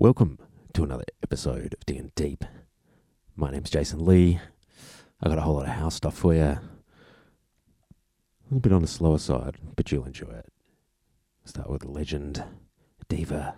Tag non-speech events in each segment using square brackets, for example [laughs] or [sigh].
Welcome to another episode of Digging Deep. My name's Jason Lee. I got a whole lot of house stuff for you. A little bit on the slower side, but you'll enjoy it. Start with legend, diva,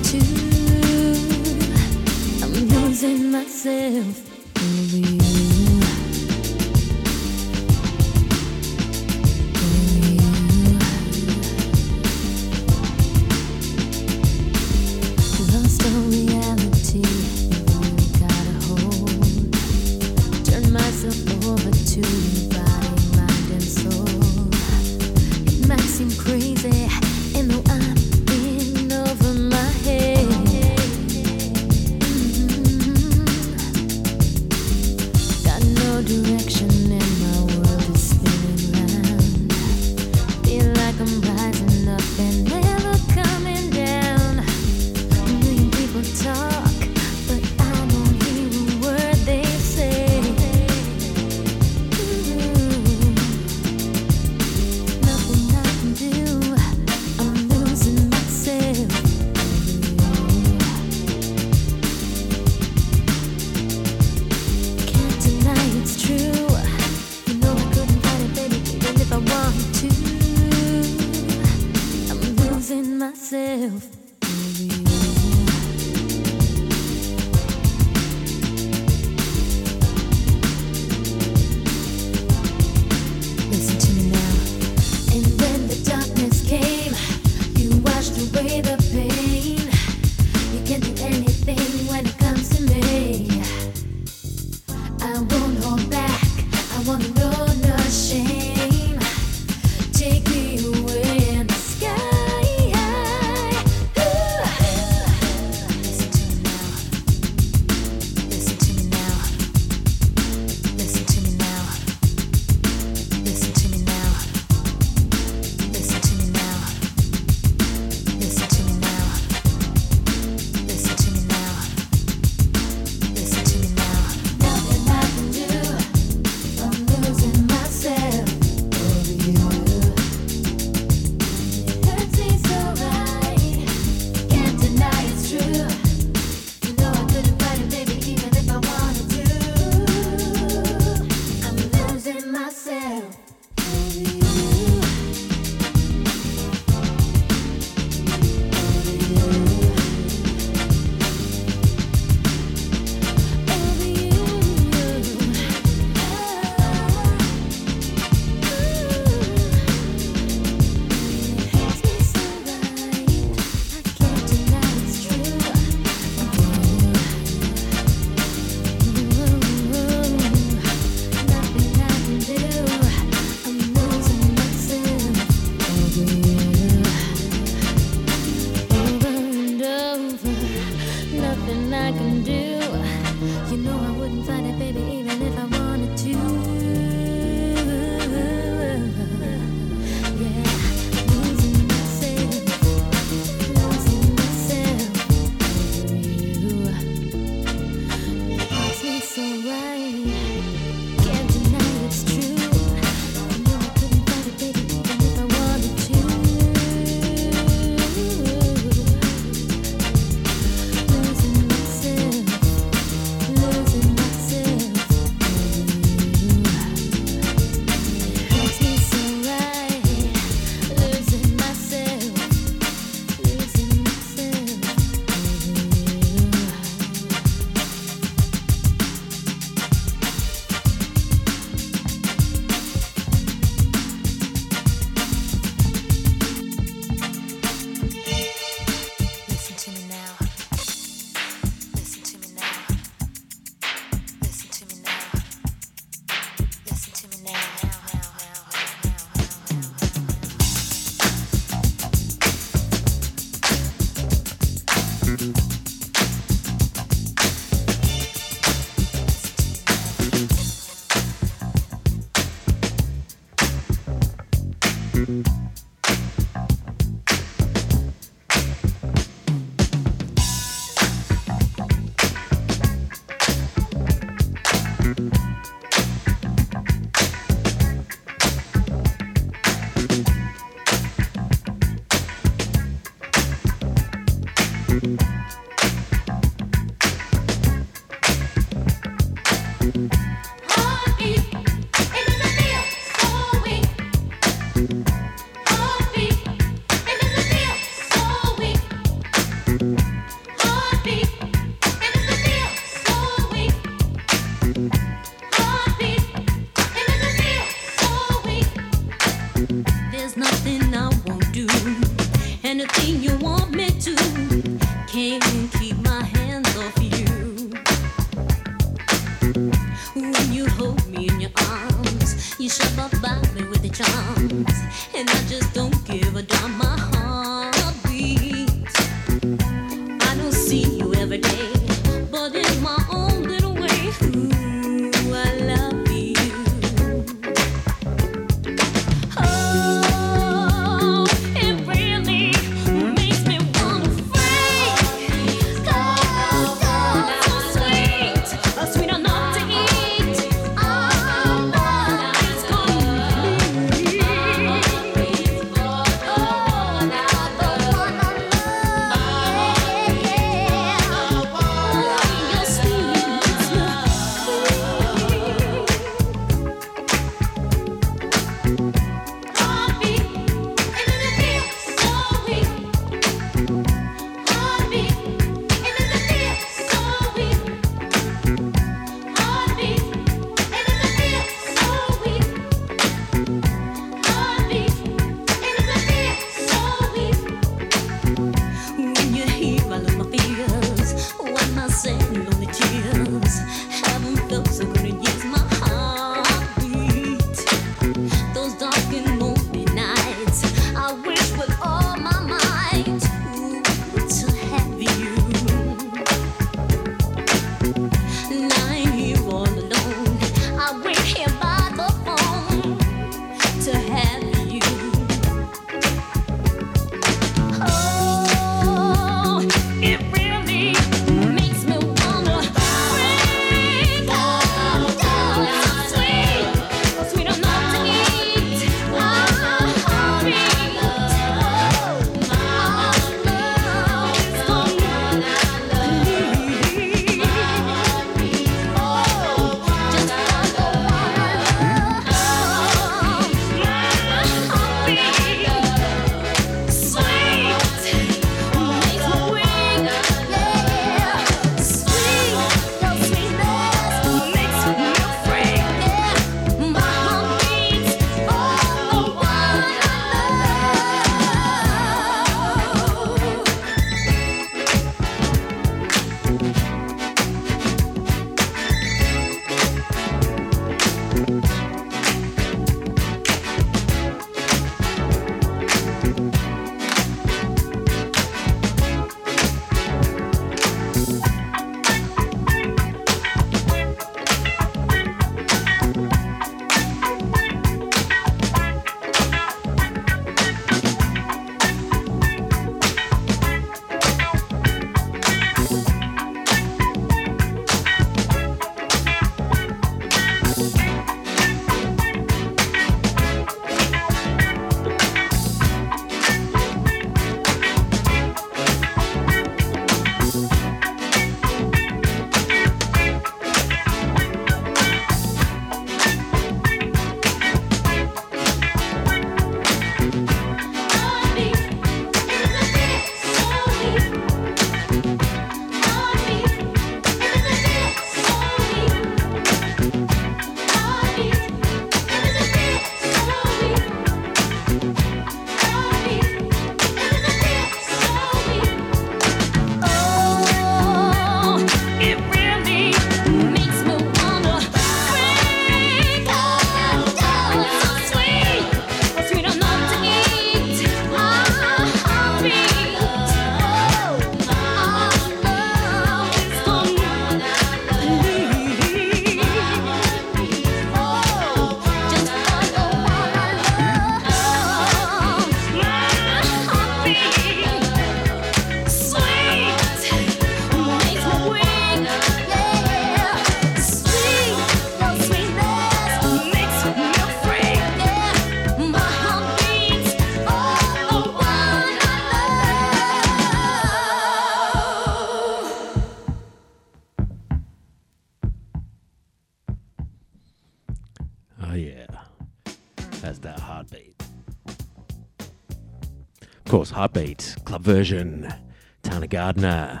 Heartbeat, club version, Taana Gardner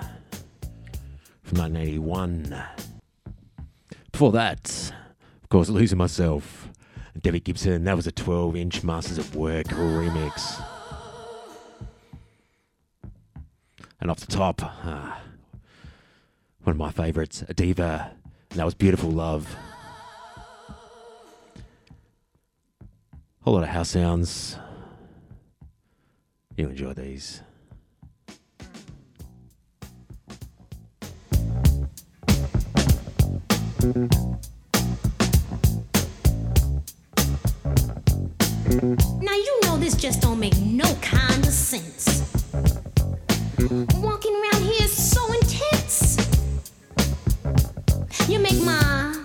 from 1981. Before that, of course, Losing Myself, Debbie Gibson, that was a 12 inch Masters at Work remix. And off the top, uh, one of my favourites, Adeva, and that was Beautiful Love. A whole lot of house sounds, you enjoy these. Now you know this just don't make no kind of sense. Walking around here is so intense. You make my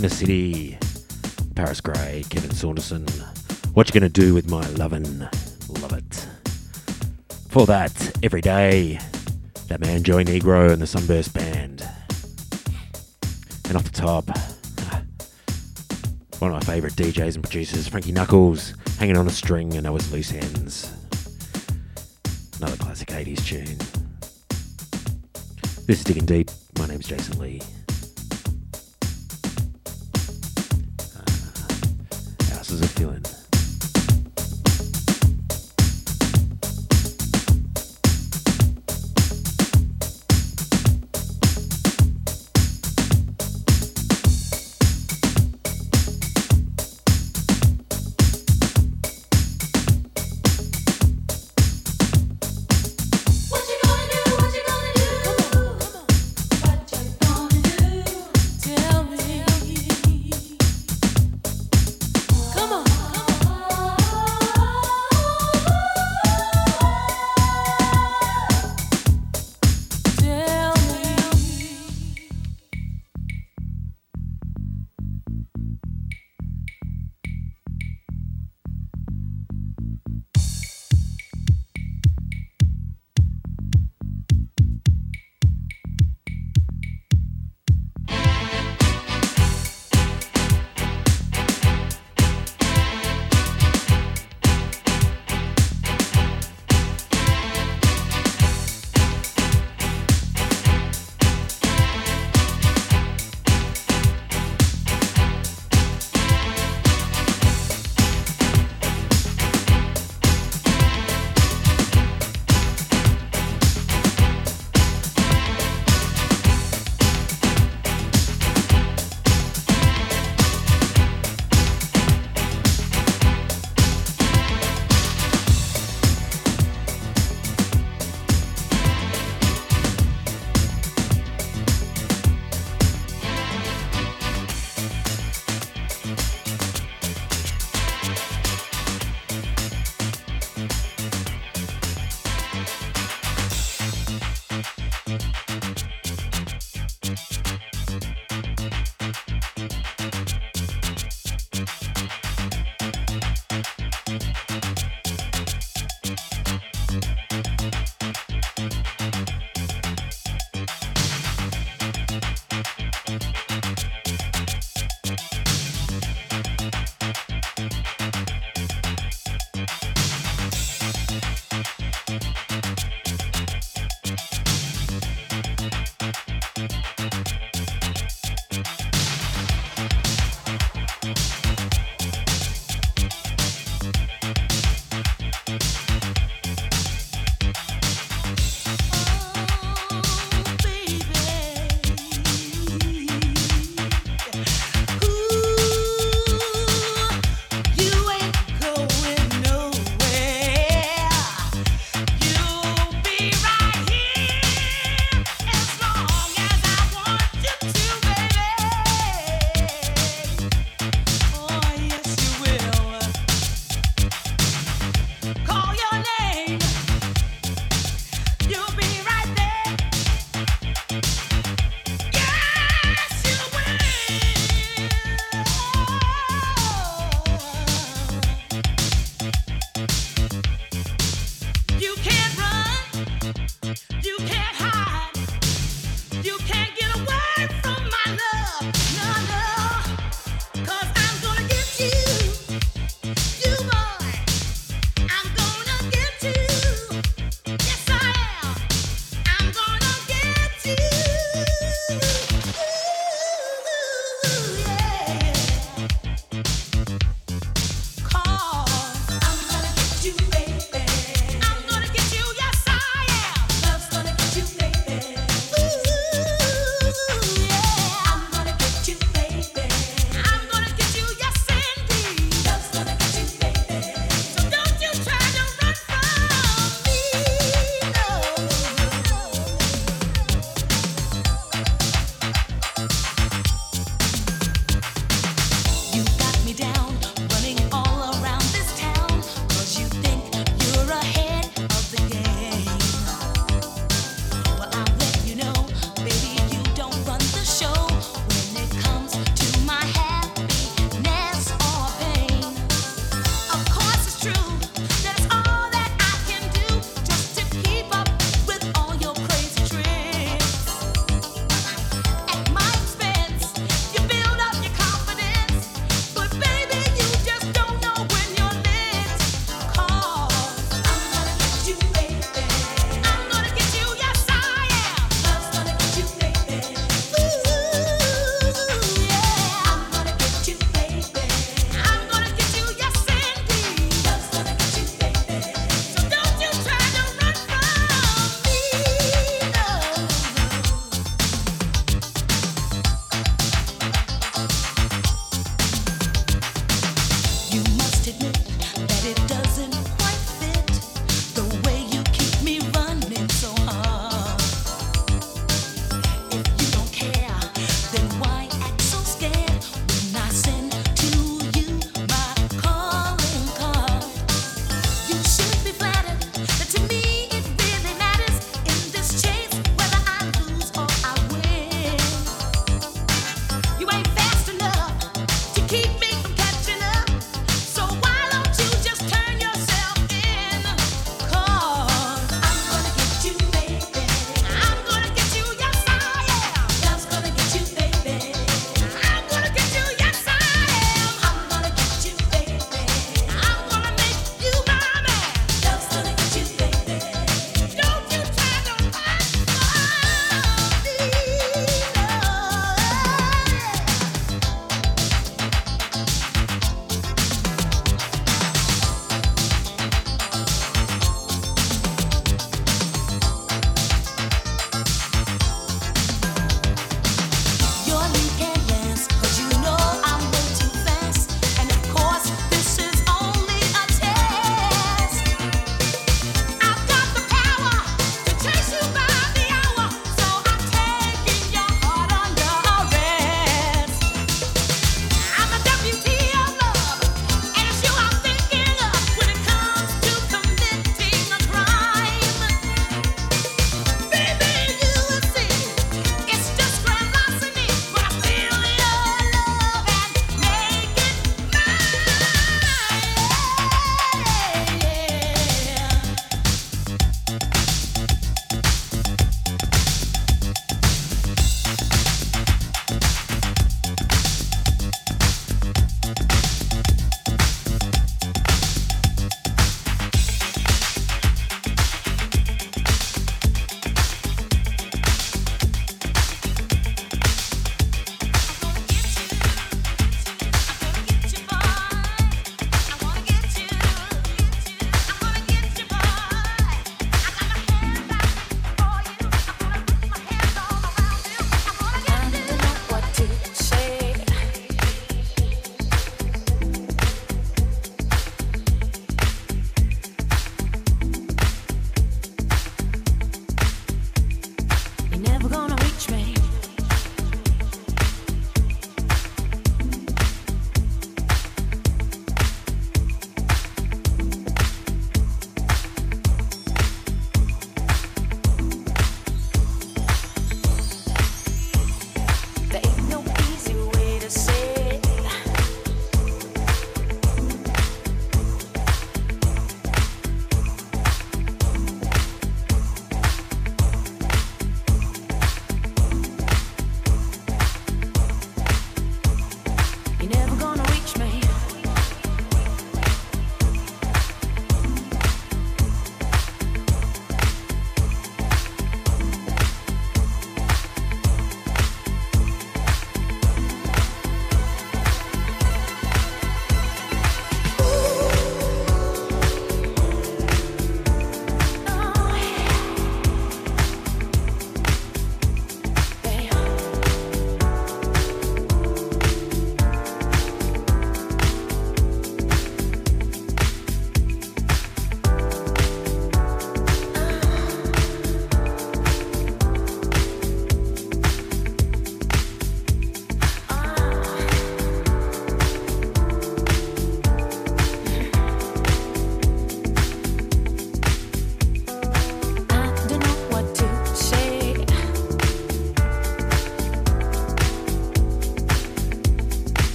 Inner City, Paris Grey, Kevin Saunderson. What you gonna do with my lovin'? Love it. For that, every day, that man Joey Negro and the Sunburst Band. And off the top, [laughs] one of my favourite DJs and producers, Frankie Knuckles, hanging on a string, and that was Loose Ends. Another classic 80s tune. This is Digging Deep. My name's Jason Lee. how's it feeling?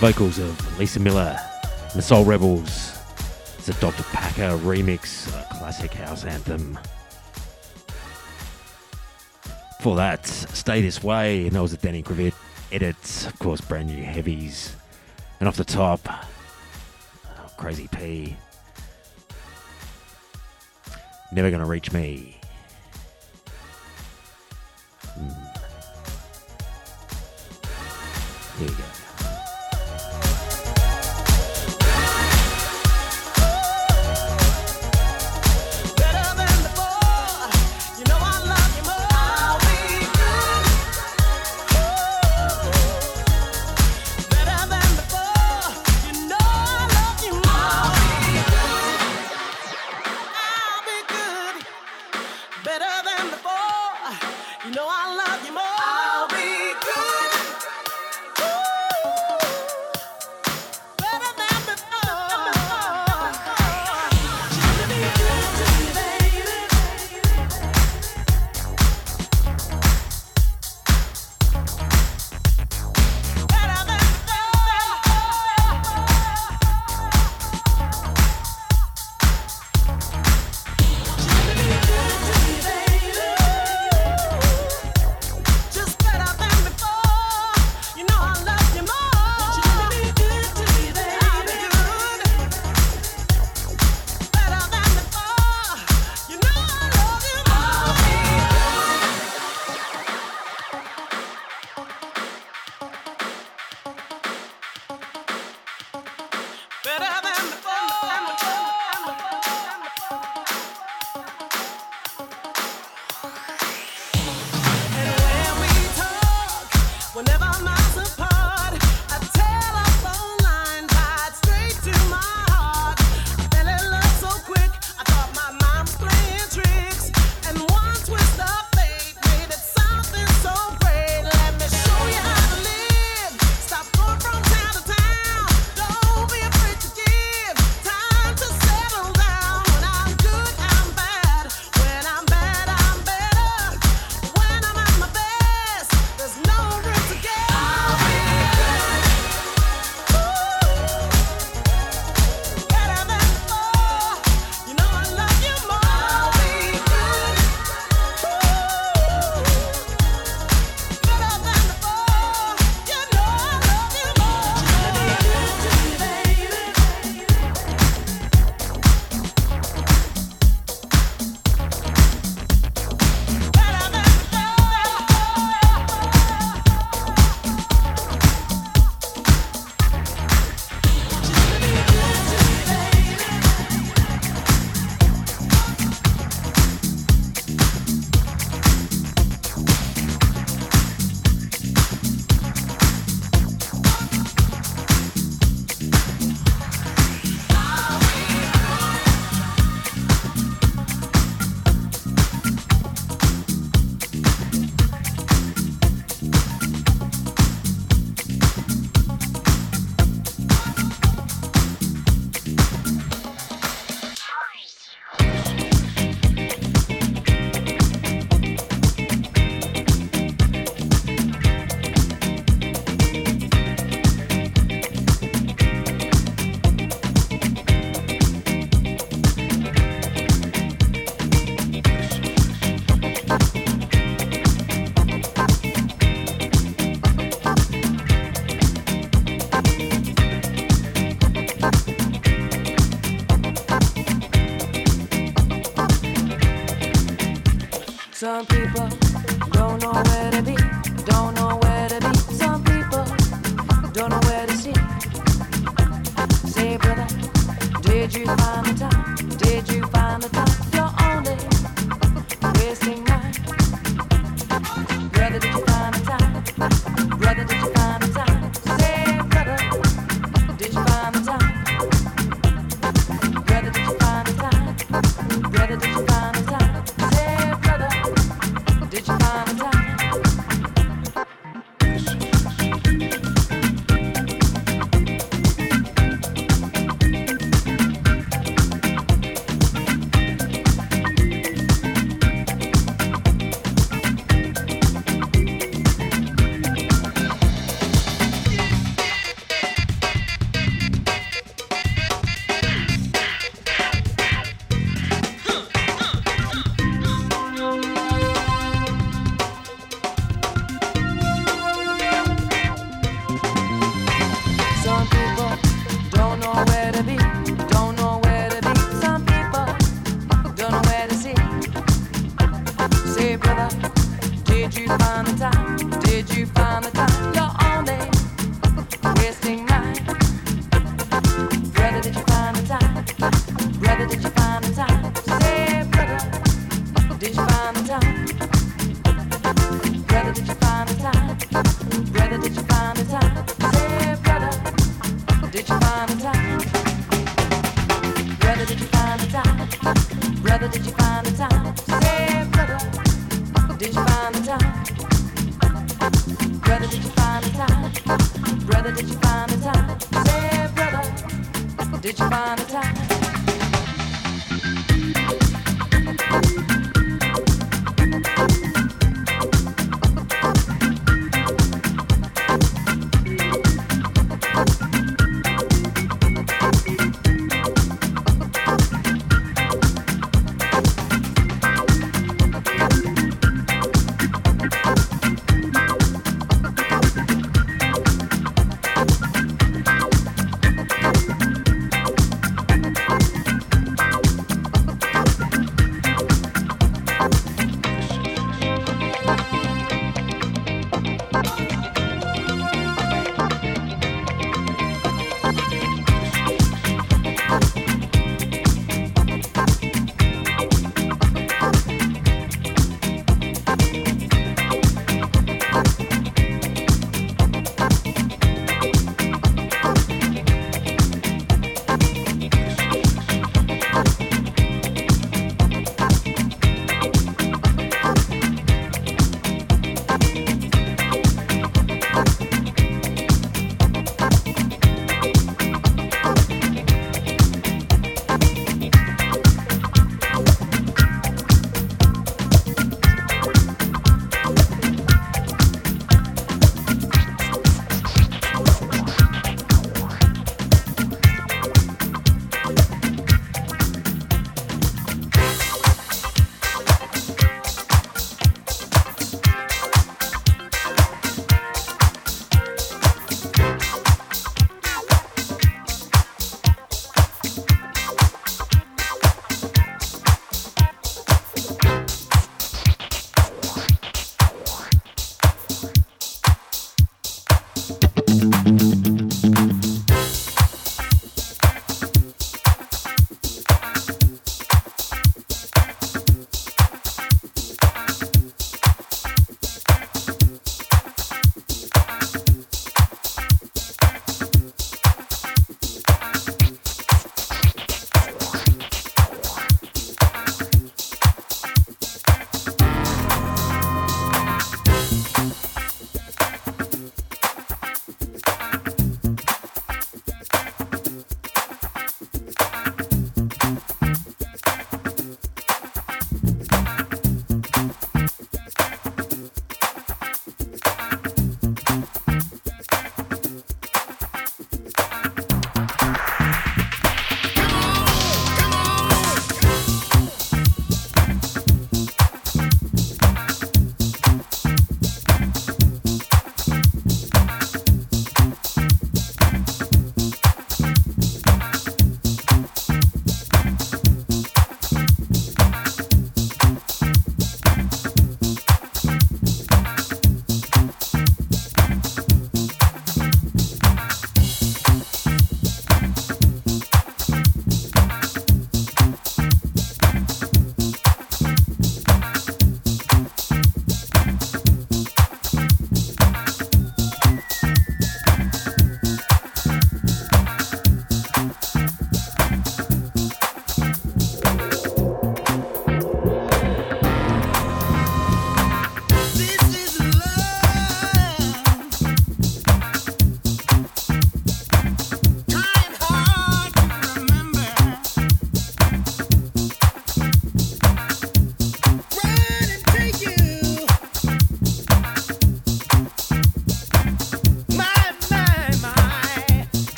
Vocals of Lisa Miller and the Soul Rebels. It's a Dr. Packer remix, a classic house anthem. For that, Stay This Way, and that was a Danny Krivit edit. Of course, brand new heavies. And off the top, oh, Crazy P. Never Gonna Reach Me.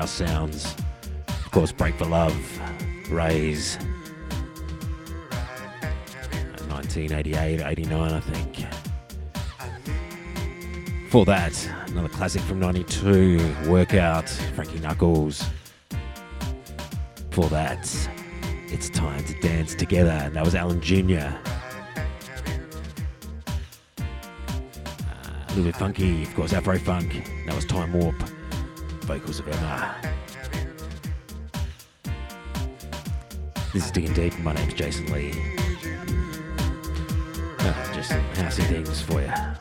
House Sounds. Of course, Break for Love, Raze. 1988, 89, I think. For that, another classic from 92, Workout, Frankie Knuckles. For that, it's time to dance together. And that was Alan Jr. Uh, a little bit funky, of course, Afro Funk. That was Time Warp. Vocals of Emma. This is Digging Deep. My name's Jason Lee. Just just housey things for you.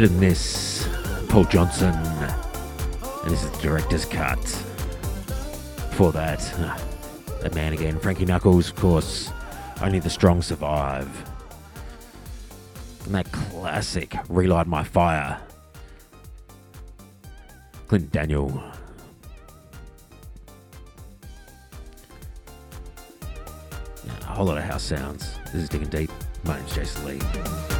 Better than this, Paul Johnson. And this is the director's cut. Before that, uh, that man again, Frankie Knuckles, of course. Only the strong survive. And that classic, Relight My Fire. Clint Daniel. Yeah, a whole lot of house sounds. This is Digging Deep. My name's Jason Lee.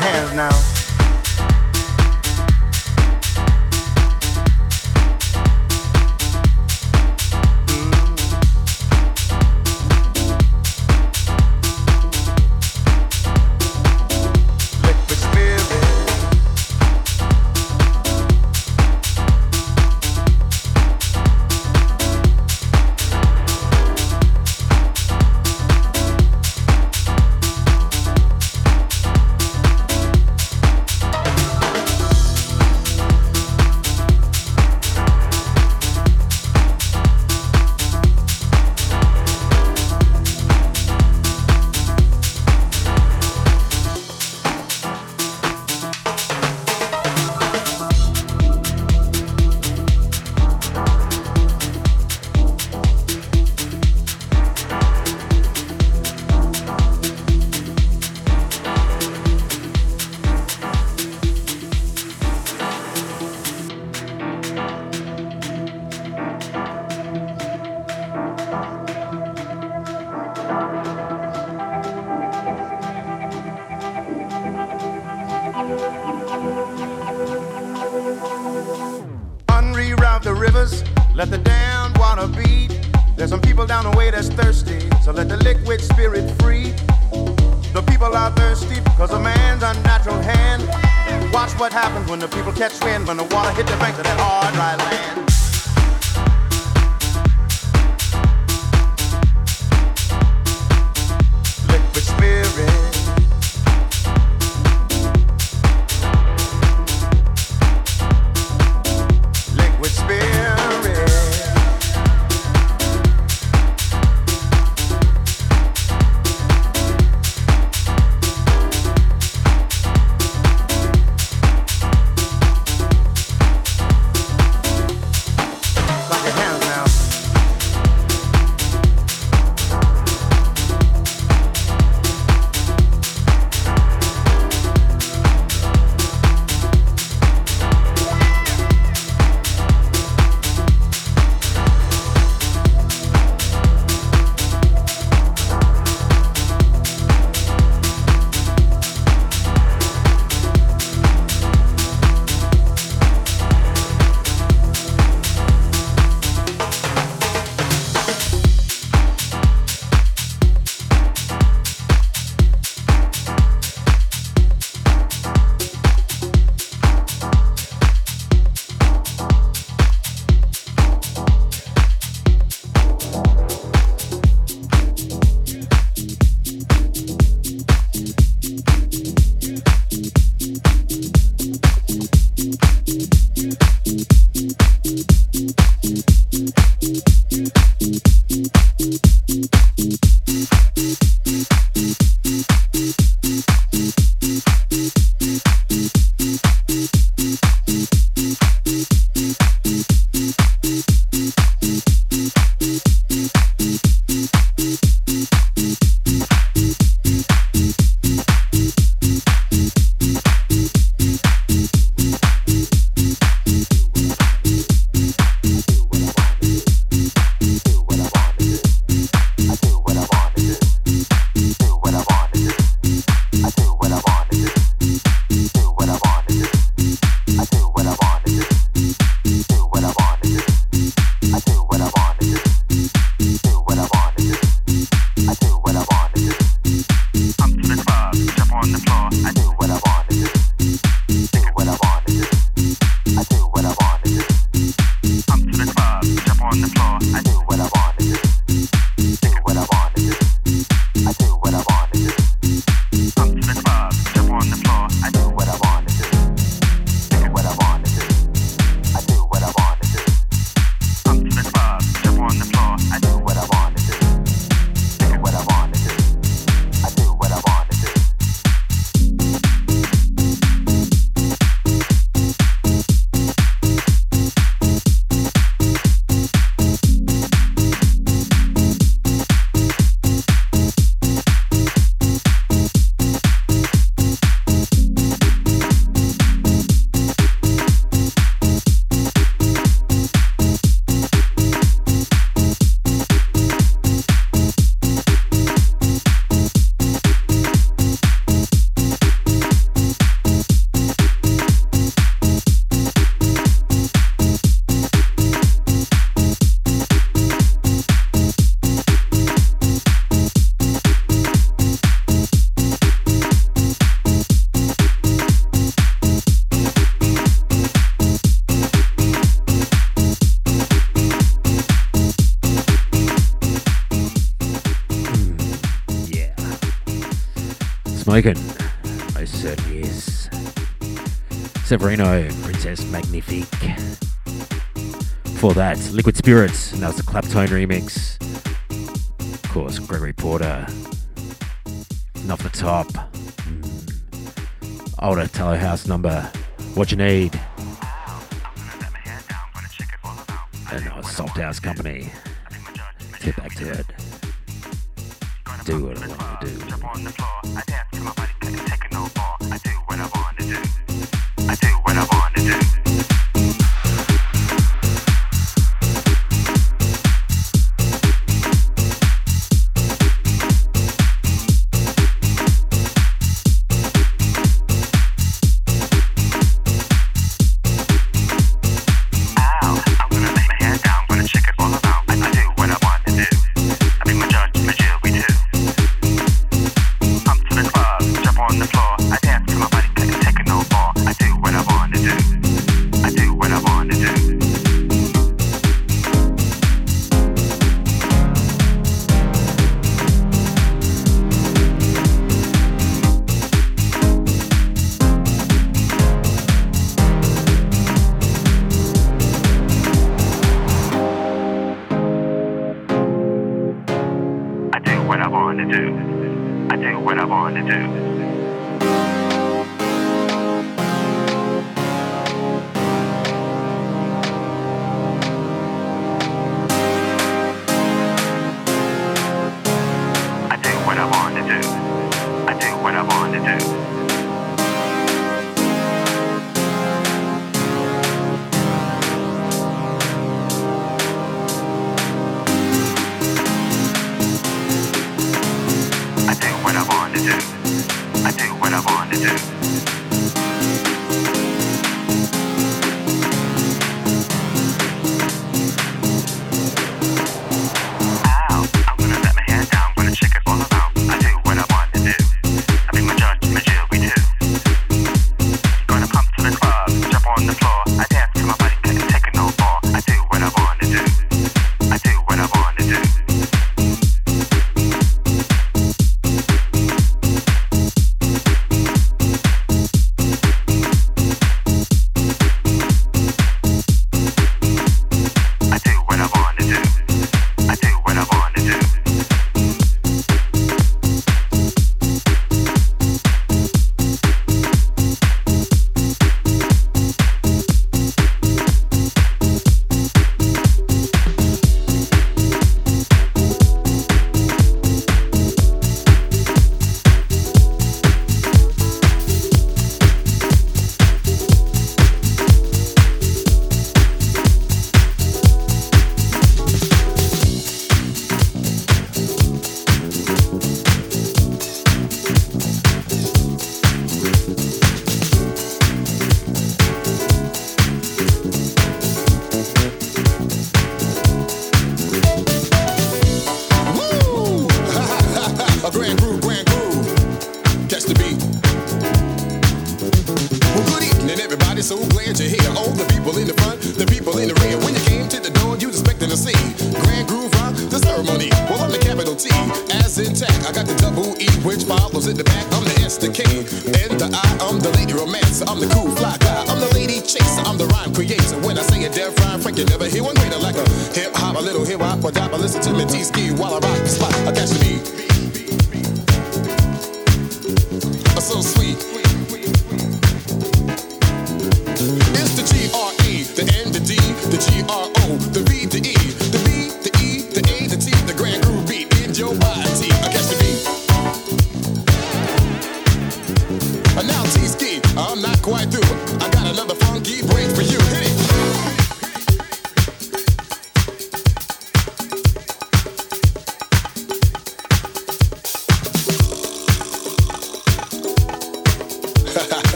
Hands now. smoking? I certainly is. Severino, Princess Magnifique. For that, Liquid Spirits, and that was the Claptone remix. Of course, Gregory Porter. And off the top, mm. older Italo House number, What You Need. And a Soft House Company.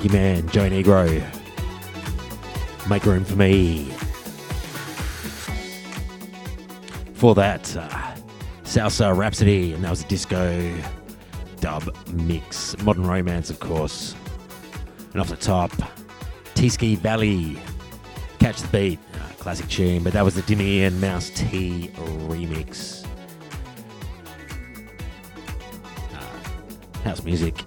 Funky Man, Joey Negro. Make room for me. For that, uh, Salsa Rappsody, and that was a disco dub mix. Modern Romance, of course. And off the top, T-Ski Valley, Catch the Beat, uh, classic tune, but that was the Dimmy and Mouse T remix. Uh, house music,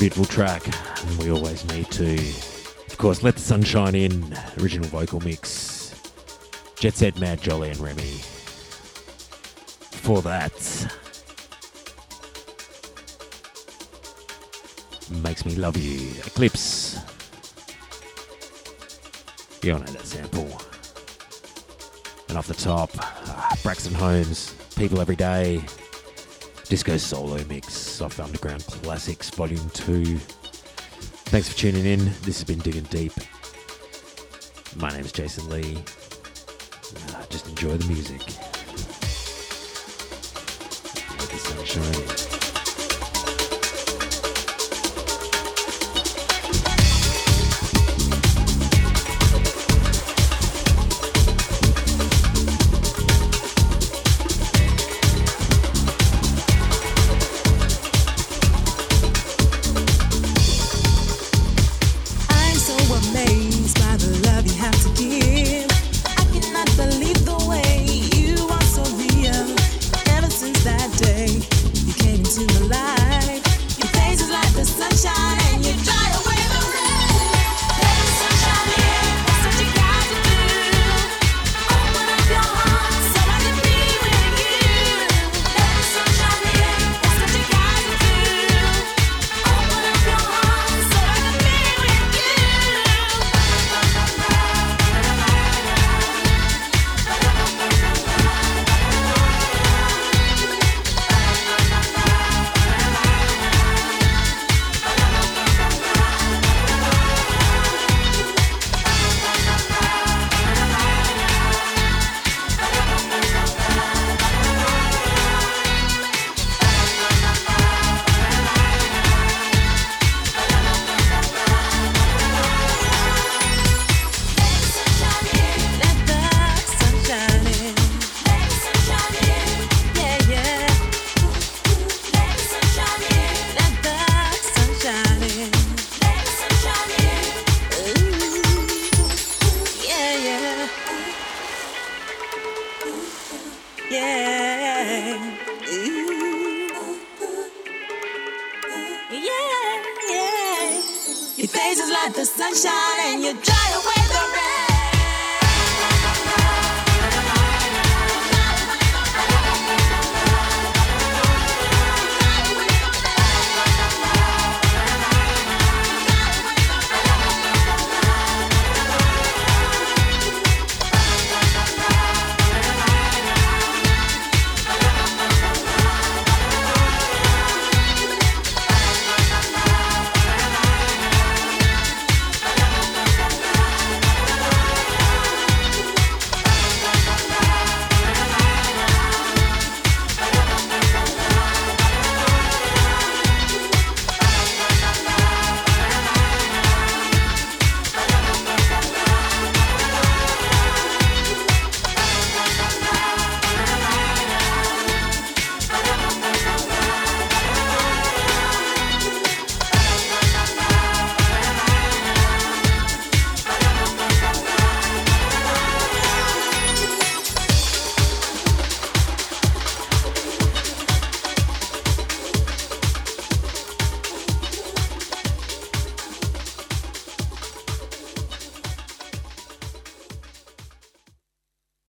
beautiful track. And we always need to, of course, let the sunshine in. Original vocal mix. Jet Set, Mad Jolly, and Remy. For that. Makes me love you. Eclipse. You all know that sample. And off the top, Braxton Holmes, People Every Day, Disco Solo Mix, Soft Underground Classics, Volume 2. Thanks for tuning in. This has been Digging Deep. My name is Jason Lee. Uh, just enjoy the music. Let the sun shine